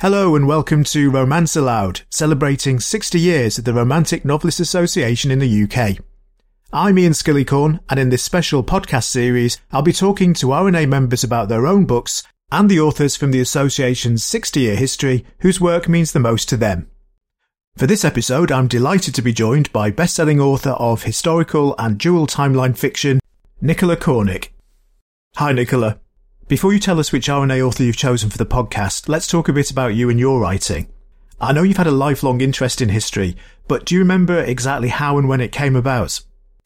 Hello and welcome to Romance Aloud, celebrating 60 years of the Romantic Novelists Association in the UK. I'm Ian Skillicorn, and in this special podcast series, I'll be talking to RNA members about their own books and the authors from the association's 60 year history whose work means the most to them. For this episode, I'm delighted to be joined by best-selling author of historical and dual timeline fiction, Nicola Cornick. Hi, Nicola. Before you tell us which RNA author you've chosen for the podcast, let's talk a bit about you and your writing. I know you've had a lifelong interest in history, but do you remember exactly how and when it came about?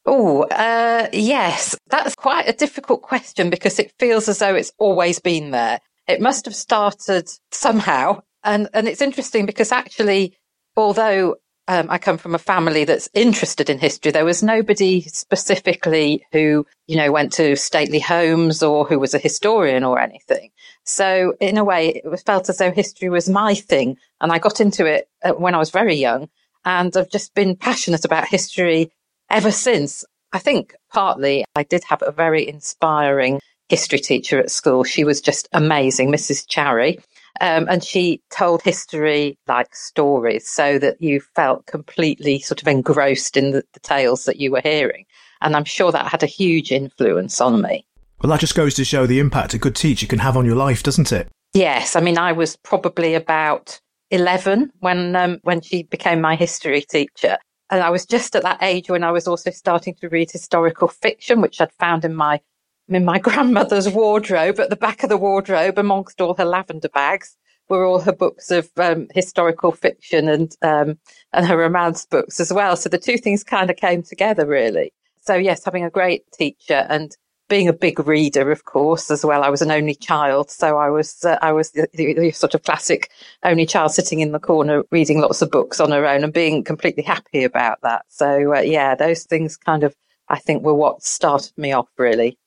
Oh, uh, yes. That's quite a difficult question because it feels as though it's always been there. It must have started somehow. And, and it's interesting because actually, although um, I come from a family that's interested in history. There was nobody specifically who, you know, went to stately homes or who was a historian or anything. So in a way, it felt as though history was my thing. And I got into it uh, when I was very young and I've just been passionate about history ever since. I think partly I did have a very inspiring history teacher at school. She was just amazing, Mrs. Charry. Um, and she told history like stories so that you felt completely sort of engrossed in the, the tales that you were hearing. And I'm sure that had a huge influence on me. Well, that just goes to show the impact a good teacher can have on your life, doesn't it? Yes. I mean, I was probably about 11 when, um, when she became my history teacher. And I was just at that age when I was also starting to read historical fiction, which I'd found in my in my grandmother's wardrobe, at the back of the wardrobe, amongst all her lavender bags, were all her books of um, historical fiction and um, and her romance books as well. So the two things kind of came together, really. So yes, having a great teacher and being a big reader, of course, as well. I was an only child, so I was uh, I was the, the, the, sort of classic only child sitting in the corner reading lots of books on her own and being completely happy about that. So uh, yeah, those things kind of I think were what started me off really.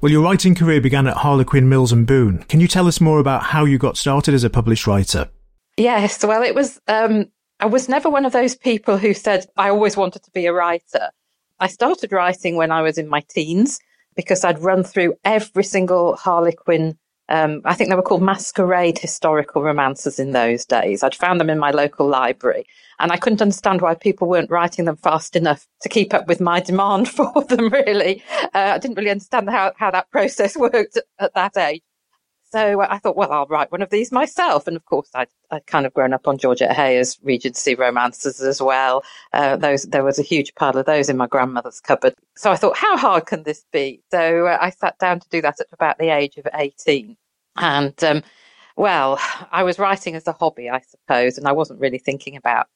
Well, your writing career began at Harlequin Mills and Boon. Can you tell us more about how you got started as a published writer? Yes, well, it was, um, I was never one of those people who said I always wanted to be a writer. I started writing when I was in my teens because I'd run through every single Harlequin um, I think they were called masquerade historical romances in those days. I'd found them in my local library and I couldn't understand why people weren't writing them fast enough to keep up with my demand for them, really. Uh, I didn't really understand how, how that process worked at, at that age. So I thought, well, I'll write one of these myself. And of course, I'd, I'd kind of grown up on Georgette Heyer's Regency romances as well. Uh, those, there was a huge pile of those in my grandmother's cupboard. So I thought, how hard can this be? So uh, I sat down to do that at about the age of 18. And, um, well, I was writing as a hobby, I suppose, and I wasn't really thinking about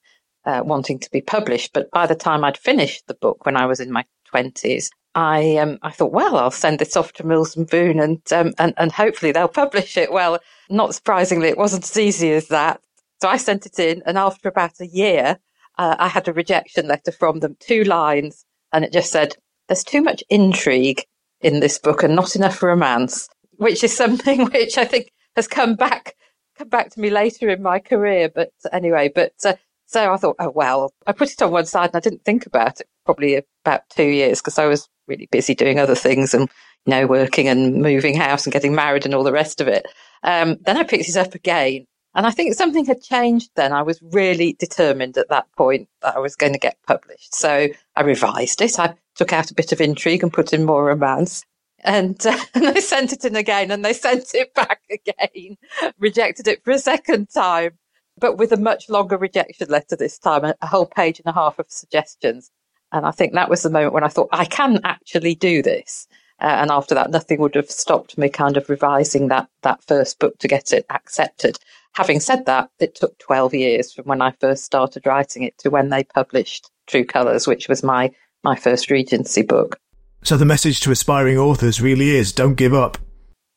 uh, wanting to be published. But by the time I'd finished the book when I was in my 20s, I um, I thought, well, I'll send this off to Mills and Boon, and um, and and hopefully they'll publish it. Well, not surprisingly, it wasn't as easy as that. So I sent it in, and after about a year, uh, I had a rejection letter from them, two lines, and it just said, "There's too much intrigue in this book and not enough romance," which is something which I think has come back come back to me later in my career. But anyway, but uh, so I thought, oh well, I put it on one side and I didn't think about it probably about two years because I was really busy doing other things and, you know, working and moving house and getting married and all the rest of it. Um, then I picked it up again. And I think something had changed then. I was really determined at that point that I was going to get published. So I revised it. I took out a bit of intrigue and put in more romance. And, uh, and they sent it in again and they sent it back again, rejected it for a second time, but with a much longer rejection letter this time, a whole page and a half of suggestions. And I think that was the moment when I thought, I can actually do this. Uh, and after that, nothing would have stopped me kind of revising that, that first book to get it accepted. Having said that, it took 12 years from when I first started writing it to when they published True Colours, which was my, my first Regency book. So the message to aspiring authors really is don't give up.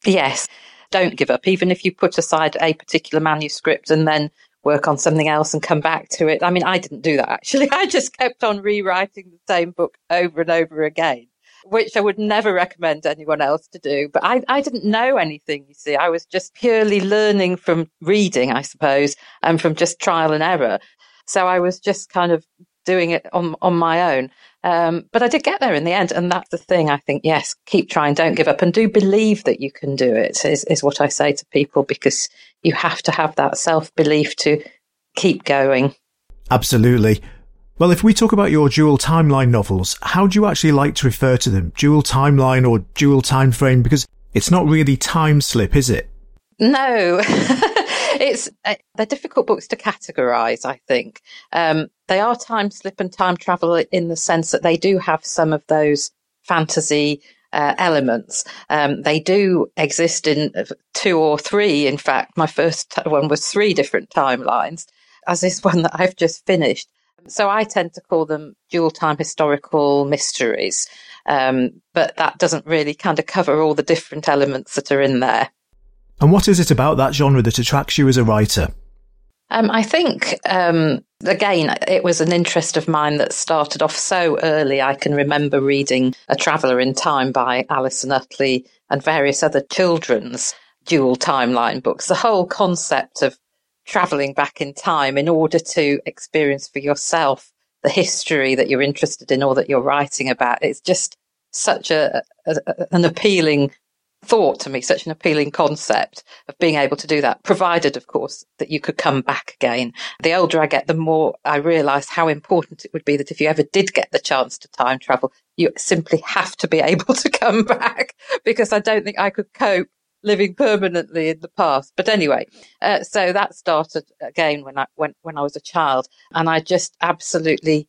Yes, don't give up. Even if you put aside a particular manuscript and then work on something else and come back to it. I mean, I didn't do that actually. I just kept on rewriting the same book over and over again, which I would never recommend anyone else to do. But I, I didn't know anything, you see. I was just purely learning from reading, I suppose, and from just trial and error. So I was just kind of doing it on, on my own. Um, but I did get there in the end. And that's the thing. I think, yes, keep trying, don't give up and do believe that you can do it is, is what I say to people because you have to have that self belief to keep going. Absolutely. Well, if we talk about your dual timeline novels, how do you actually like to refer to them? Dual timeline or dual time frame? Because it's not really time slip, is it? No. it's uh, they're difficult books to categorize i think um, they are time slip and time travel in the sense that they do have some of those fantasy uh, elements. Um, they do exist in two or three. In fact, my first one was three different timelines, as this one that I've just finished. So I tend to call them dual time historical mysteries. Um, but that doesn't really kind of cover all the different elements that are in there. And what is it about that genre that attracts you as a writer? Um, I think, um, again, it was an interest of mine that started off so early. I can remember reading A Traveller in Time by Alison Uttley and various other children's dual timeline books. The whole concept of traveling back in time in order to experience for yourself the history that you're interested in or that you're writing about. It's just such a, a, an appealing thought to me, such an appealing concept of being able to do that, provided, of course, that you could come back again. The older I get, the more I realize how important it would be that if you ever did get the chance to time travel, you simply have to be able to come back because I don't think I could cope living permanently in the past. But anyway, uh, so that started again when I when when I was a child, and I just absolutely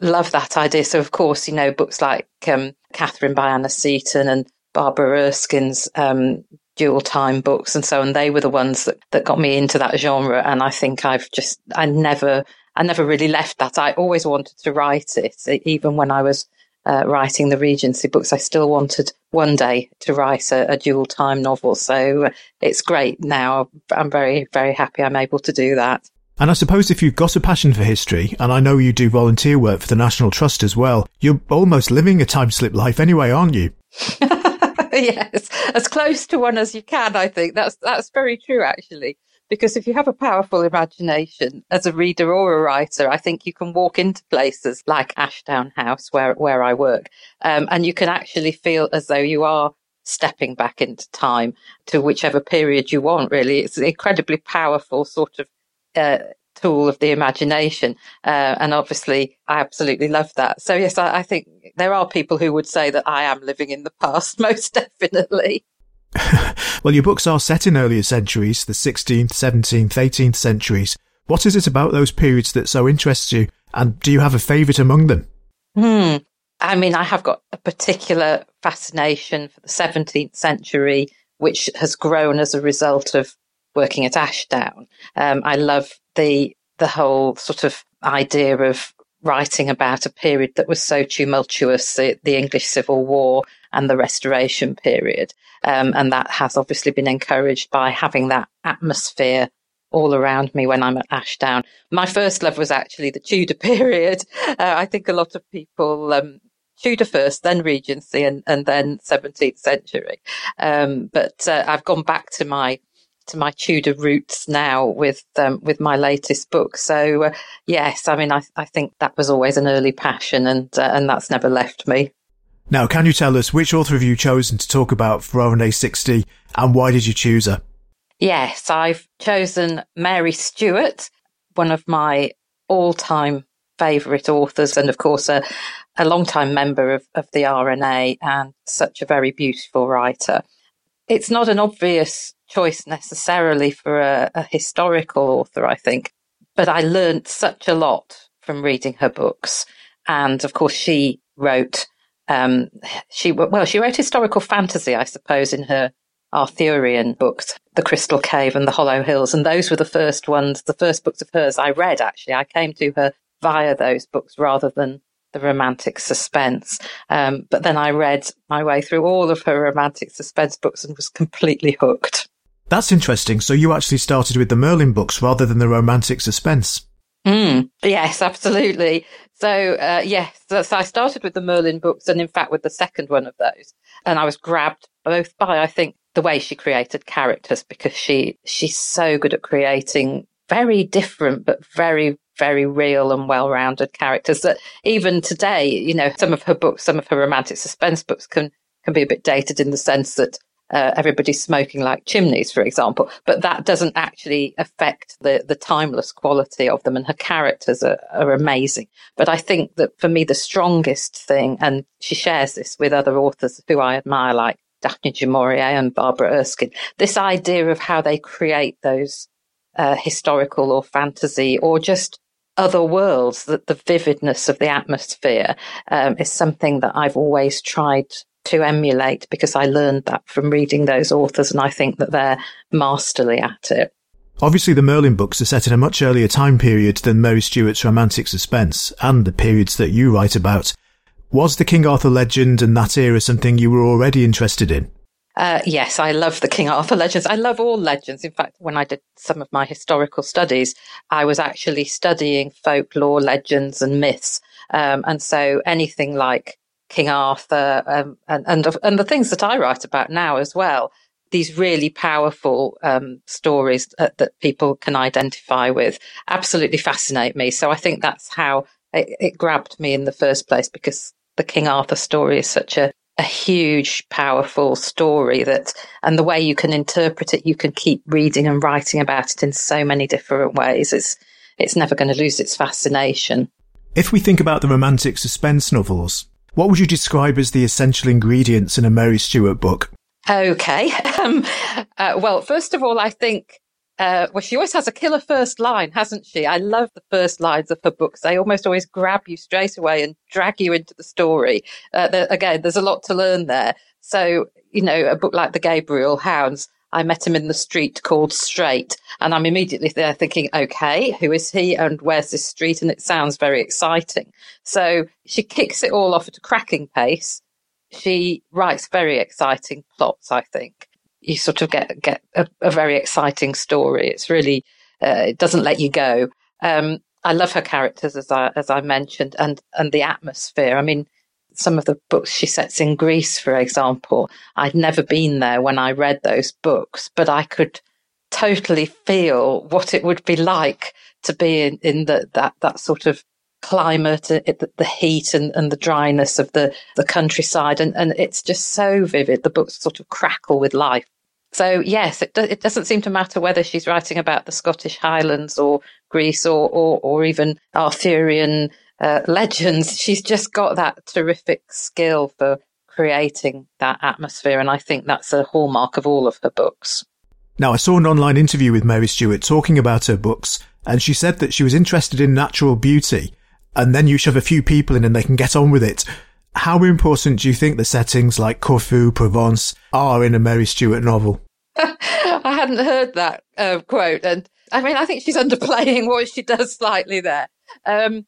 love that idea. So of course, you know, books like um, Katherine by Anya Seton and Barbara Erskine's um, dual time books and so on. They were the ones that, that got me into that genre. And I think I've just, I never, I never really left that. I always wanted to write it, even when I was uh, writing the Regency books. I still wanted one day to write a, a dual time novel. So uh, it's great now. I'm very, very happy I'm able to do that. And I suppose if you've got a passion for history, and I know you do volunteer work for the National Trust as well, you're almost living a time slip life anyway, aren't you? yes, as close to one as you can. I think that's that's very true, actually. Because if you have a powerful imagination as a reader or a writer, I think you can walk into places like Ashdown House, where where I work, um, and you can actually feel as though you are stepping back into time to whichever period you want. Really, it's an incredibly powerful sort of uh, tool of the imagination. Uh, and obviously, I absolutely love that. So, yes, I, I, think there are people who would say that I am living in the past, most definitely. well, your books are set in earlier centuries, the 16th, 17th, 18th centuries. What is it about those periods that so interests you? And do you have a favourite among them? Hmm. I mean, I have got a particular fascination for the 17th century, which has grown as a result of working at Ashdown. Um, I love the the whole sort of idea of writing about a period that was so tumultuous, the, the English Civil War and the Restoration period. Um, and that has obviously been encouraged by having that atmosphere all around me when I'm at Ashdown. My first love was actually the Tudor period. Uh, I think a lot of people um, Tudor first, then Regency, and, and then 17th century. Um, but uh, I've gone back to my to my Tudor roots now with um, with my latest book. So uh, yes, I mean I, I think that was always an early passion, and uh, and that's never left me. Now, can you tell us which author have you chosen to talk about for RNA 60 and why did you choose her? Yes, I've chosen Mary Stewart, one of my all time favourite authors, and of course, a, a long-time member of, of the RNA and such a very beautiful writer. It's not an obvious choice necessarily for a, a historical author, I think, but I learned such a lot from reading her books. And of course, she wrote, um, she, well, she wrote historical fantasy, I suppose, in her Arthurian books, The Crystal Cave and The Hollow Hills. And those were the first ones, the first books of hers I read, actually. I came to her via those books rather than the romantic suspense. Um, but then I read my way through all of her romantic suspense books and was completely hooked. That's interesting. So you actually started with the Merlin books rather than the romantic suspense. Mm, yes, absolutely. So, uh, yes, so, I started with the Merlin books and in fact with the second one of those. And I was grabbed both by, I think, the way she created characters because she, she's so good at creating very different but very very real and well-rounded characters that even today, you know, some of her books, some of her romantic suspense books can can be a bit dated in the sense that uh, everybody's smoking like chimneys, for example. But that doesn't actually affect the, the timeless quality of them. And her characters are, are amazing. But I think that for me, the strongest thing, and she shares this with other authors who I admire, like Daphne du Maurier and Barbara Erskine, this idea of how they create those uh, historical or fantasy or just other worlds, that the vividness of the atmosphere um, is something that I've always tried to emulate because I learned that from reading those authors and I think that they're masterly at it. Obviously, the Merlin books are set in a much earlier time period than Mary Stewart's romantic suspense and the periods that you write about. Was the King Arthur legend and that era something you were already interested in? Uh, yes, I love the King Arthur legends. I love all legends. In fact, when I did some of my historical studies, I was actually studying folklore, legends, and myths. Um, and so anything like King Arthur, um, and, and, and the things that I write about now as well. These really powerful um, stories that, that, people can identify with absolutely fascinate me. So I think that's how it, it grabbed me in the first place because the King Arthur story is such a, a huge, powerful story that, and the way you can interpret it, you can keep reading and writing about it in so many different ways. It's, it's never going to lose its fascination. If we think about the romantic suspense novels, what would you describe as the essential ingredients in a Mary Stewart book? Okay. Um, uh, well, first of all, I think, uh, well, she always has a killer first line, hasn't she? I love the first lines of her books. They almost always grab you straight away and drag you into the story. Uh, again, there's a lot to learn there. So, you know, a book like The Gabriel Hounds, I met him in the street called Straight, and I'm immediately there thinking, okay, who is he and where's this street? And it sounds very exciting. So she kicks it all off at a cracking pace. She writes very exciting plots, I think. You sort of get get a, a very exciting story. It's really uh, it doesn't let you go. Um, I love her characters as I as I mentioned, and and the atmosphere. I mean, some of the books she sets in Greece, for example. I'd never been there when I read those books, but I could totally feel what it would be like to be in, in the, that, that sort of climate, uh, it, the heat and, and the dryness of the, the countryside. And, and it's just so vivid. The books sort of crackle with life. So yes, it, do, it doesn't seem to matter whether she's writing about the Scottish Highlands or Greece or, or, or even Arthurian uh, legends. She's just got that terrific skill for creating that atmosphere. And I think that's a hallmark of all of her books. Now, I saw an online interview with Mary Stewart talking about her books, and she said that she was interested in natural beauty, and then you shove a few people in and they can get on with it. How important do you think the settings like Corfu, Provence are in a Mary Stewart novel? I hadn't heard that uh, quote, and I mean, I think she's underplaying what she does slightly there. Um,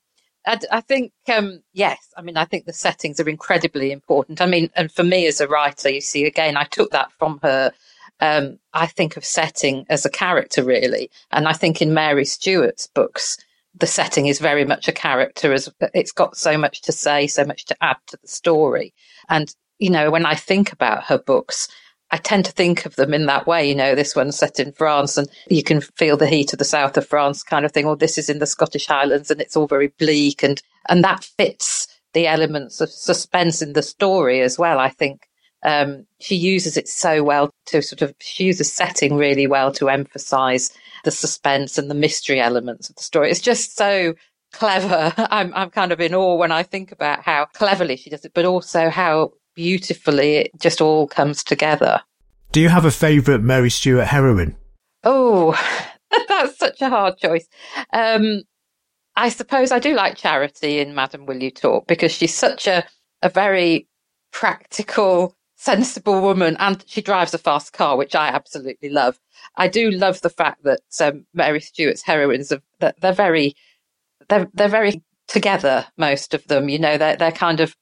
I, think, um, yes, I mean, I think the settings are incredibly important. I mean, and for me as a writer, you see, again, I took that from her. Um, I think of setting as a character, really. And I think in Mary Stewart's books, the setting is very much a character as it's got so much to say, so much to add to the story. And, you know, when I think about her books, I tend to think of them in that way. You know, this one's set in France and you can feel the heat of the south of France kind of thing. Or this is in the Scottish Highlands and it's all very bleak and, and that fits the elements of suspense in the story as well. I think, um, she uses it so well to sort of, she uses setting really well to emphasize the suspense and the mystery elements of the story. It's just so clever. I'm, I'm kind of in awe when I think about how cleverly she does it, but also how beautifully it just all comes together. Do you have a favourite Mary Stewart heroine? Oh, that's such a hard choice. Um, I suppose I do like Charity in Madam Will You Talk because she's such a, a very practical, sensible woman and she drives a fast car, which I absolutely love. I do love the fact that um, Mary Stewart's heroines are that they're very they're they're very together. Most of them, you know, they're they're kind of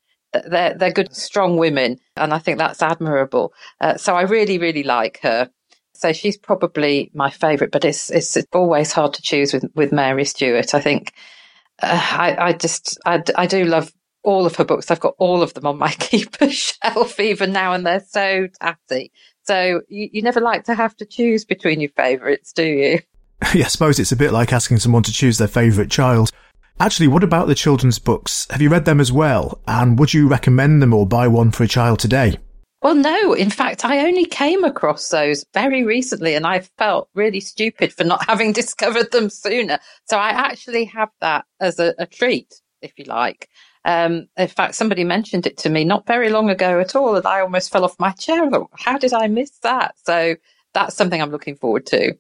they're, they're good, strong women. And I think that's admirable. Uh, so I really, really like her. So she's probably my favourite, but it's, it's always hard to choose with, with Mary Stewart. I think uh, I, I just, I, I do love all of her books. I've got all of them on my keeper shelf even now, and they're so tatty. So you, you never like to have to choose between your favourites, do you? yeah, I suppose it's a bit like asking someone to choose their favourite child. Actually, what about the children's books? Have you read them as well? And would you recommend them or buy one for a child today? Well, no. In fact, I only came across those very recently and I felt really stupid for not having discovered them sooner. So I actually have that as a, a treat, if you like. Um, in fact, somebody mentioned it to me not very long ago at all, and I almost fell off my chair. How did I miss that? So that's something I'm looking forward to.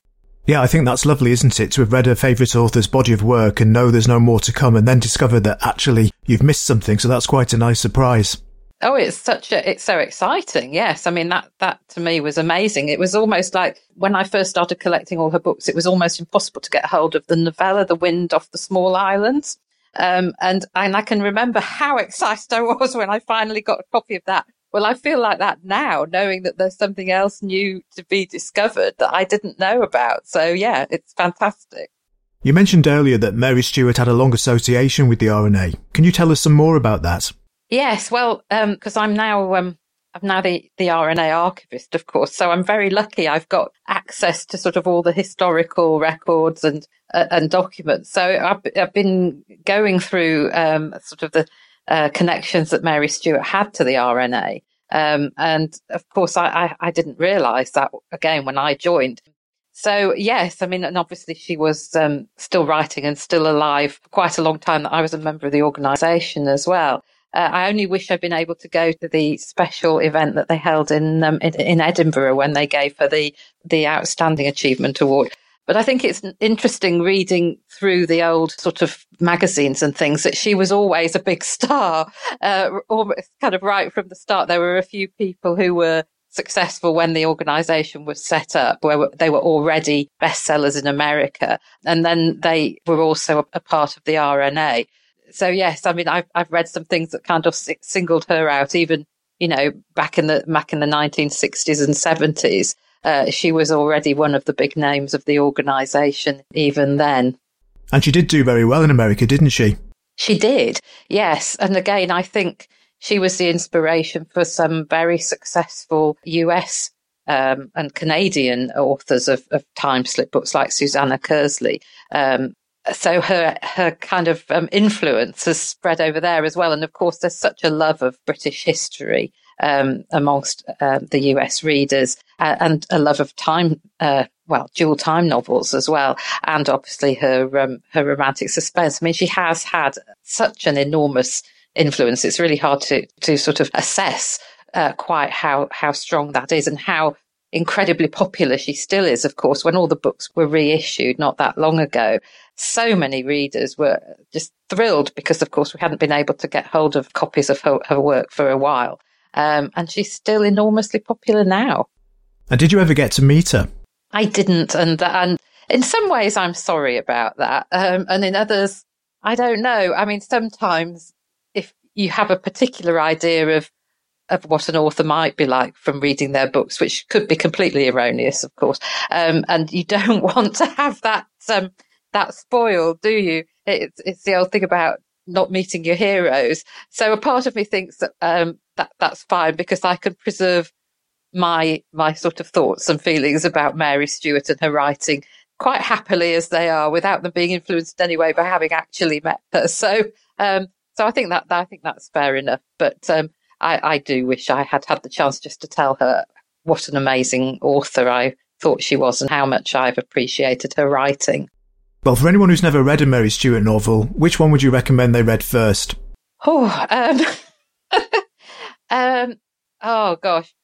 Yeah, I think that's lovely, isn't it? To have read a favourite author's body of work and know there's no more to come and then discover that actually you've missed something. So that's quite a nice surprise. Oh, it's such a, it's so exciting. Yes. I mean, that, that to me was amazing. It was almost like when I first started collecting all her books, it was almost impossible to get hold of the novella, The Wind Off the Small Islands. Um, and, and I can remember how excited I was when I finally got a copy of that. Well, I feel like that now, knowing that there's something else new to be discovered that I didn't know about. So yeah, it's fantastic. You mentioned earlier that Mary Stewart had a long association with the RNA. Can you tell us some more about that? Yes, well, because um, I'm now um, I'm now the, the RNA archivist, of course. So I'm very lucky. I've got access to sort of all the historical records and uh, and documents. So I've, I've been going through um, sort of the uh, connections that Mary Stewart had to the RNA. Um, and of course, I, I, I didn't realise that again when I joined. So yes, I mean, and obviously she was um, still writing and still alive for quite a long time. That I was a member of the organisation as well. Uh, I only wish I'd been able to go to the special event that they held in, um, in, in Edinburgh when they gave her the the Outstanding Achievement Award. But I think it's interesting reading through the old sort of magazines and things that she was always a big star, uh, almost kind of right from the start. There were a few people who were successful when the organization was set up, where they were already bestsellers in America. And then they were also a part of the RNA so yes, I mean, I've I've read some things that kind of singled her out. Even you know, back in the back in the 1960s and 70s, uh, she was already one of the big names of the organisation even then. And she did do very well in America, didn't she? She did, yes. And again, I think she was the inspiration for some very successful US um, and Canadian authors of, of time slip books like Susanna Kearsley. Um, so her her kind of um, influence has spread over there as well. And of course, there's such a love of British history um, amongst uh, the US readers, uh, and a love of time, uh, well, dual time novels as well, and obviously her um, her romantic suspense. I mean, she has had such an enormous influence. It's really hard to to sort of assess uh, quite how how strong that is and how incredibly popular she still is, of course, when all the books were reissued not that long ago. So many readers were just thrilled because, of course, we hadn't been able to get hold of copies of her, her work for a while. Um, and she's still enormously popular now. And did you ever get to meet her? I didn't. And, and in some ways, I'm sorry about that. Um, and in others, I don't know. I mean, sometimes if you have a particular idea of of what an author might be like from reading their books, which could be completely erroneous, of course. Um, and you don't want to have that um, that spoiled, do you? It's it's the old thing about not meeting your heroes. So a part of me thinks that um, that that's fine because I can preserve my my sort of thoughts and feelings about Mary Stewart and her writing quite happily as they are, without them being influenced anyway by having actually met her. So um, so I think that I think that's fair enough. But um, I, I do wish I had had the chance just to tell her what an amazing author I thought she was and how much I've appreciated her writing. Well, for anyone who's never read a Mary Stewart novel, which one would you recommend they read first? Oh, um, um, oh gosh.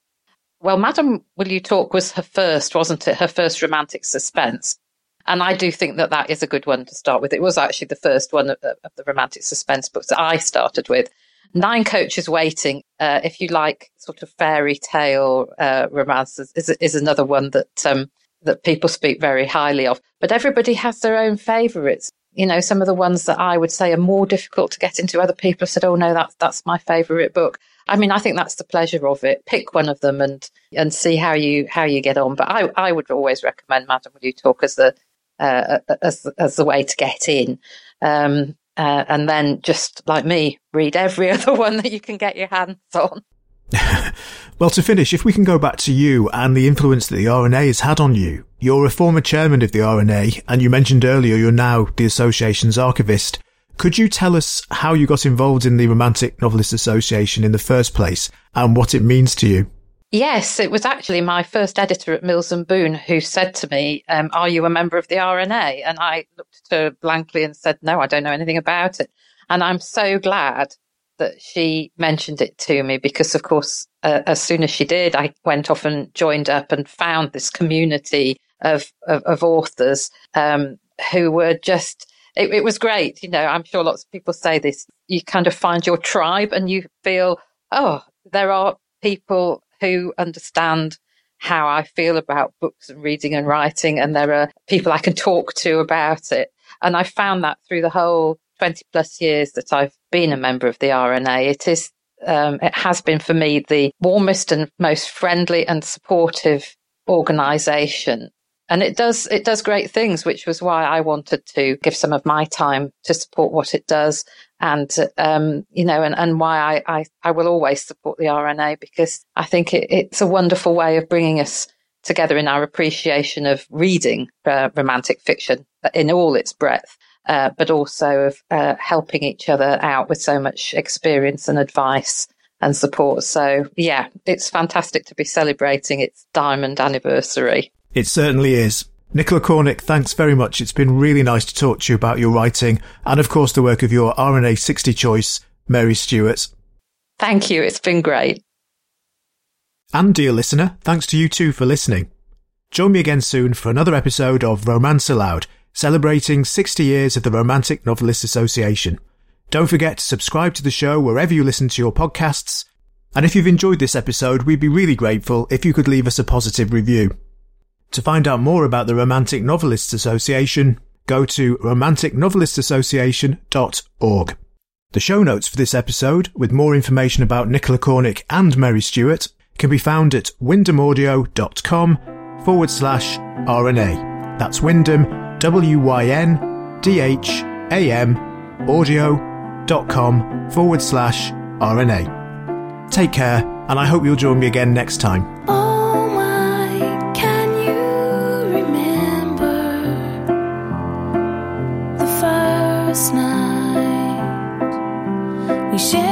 Well, Madam Will You Talk was her first, wasn't it? Her first romantic suspense. And I do think that that is a good one to start with. It was actually the first one of, of the romantic suspense books that I started with. Nine Coaches Waiting, uh, if you like sort of fairy tale uh, romances, is, is another one that um, that people speak very highly of. But everybody has their own favourites. You know, some of the ones that I would say are more difficult to get into. Other people have said, "Oh no, that's that's my favourite book." I mean, I think that's the pleasure of it. Pick one of them and and see how you how you get on. But I I would always recommend Madam Will You Talk as the uh, as as the way to get in. Um, uh, and then just like me, read every other one that you can get your hands on. well, to finish, if we can go back to you and the influence that the RNA has had on you. You're a former chairman of the RNA, and you mentioned earlier you're now the association's archivist. Could you tell us how you got involved in the Romantic Novelists Association in the first place and what it means to you? Yes, it was actually my first editor at Mills and Boon who said to me, um, "Are you a member of the RNA?" And I looked at her blankly and said, "No, I don't know anything about it." And I'm so glad that she mentioned it to me because, of course, uh, as soon as she did, I went off and joined up and found this community of of, of authors um, who were just. It, it was great, you know. I'm sure lots of people say this. You kind of find your tribe, and you feel, oh, there are people who understand how I feel about books and reading and writing, and there are people I can talk to about it. And I found that through the whole 20 plus years that I've been a member of the RNA, it is, um, it has been for me the warmest and most friendly and supportive organization. And it does, it does great things, which was why I wanted to give some of my time to support what it does and um, you know, and, and why I, I, I will always support the RNA because I think it, it's a wonderful way of bringing us together in our appreciation of reading uh, romantic fiction in all its breadth. Uh, but also of uh, helping each other out with so much experience and advice and support. So, yeah, it's fantastic to be celebrating its diamond anniversary. It certainly is. Nicola Cornick, thanks very much. It's been really nice to talk to you about your writing and, of course, the work of your RNA 60 choice, Mary Stewart. Thank you. It's been great. And, dear listener, thanks to you too for listening. Join me again soon for another episode of Romance Aloud, celebrating 60 years of the Romantic Novelists Association. Don't forget to subscribe to the show wherever you listen to your podcasts. And if you've enjoyed this episode, we'd be really grateful if you could leave us a positive review. To find out more about the Romantic Novelists Association, go to romanticnovelistassociation.org. The show notes for this episode, with more information about Nicola Cornick and Mary Stewart, can be found at wyndhamaudio.com forward slash RNA. That's Wyndham, W-Y-N-D-H-A-M, audio.com forward slash RNA. Take care, and I hope you'll join me again next time. Oh. 写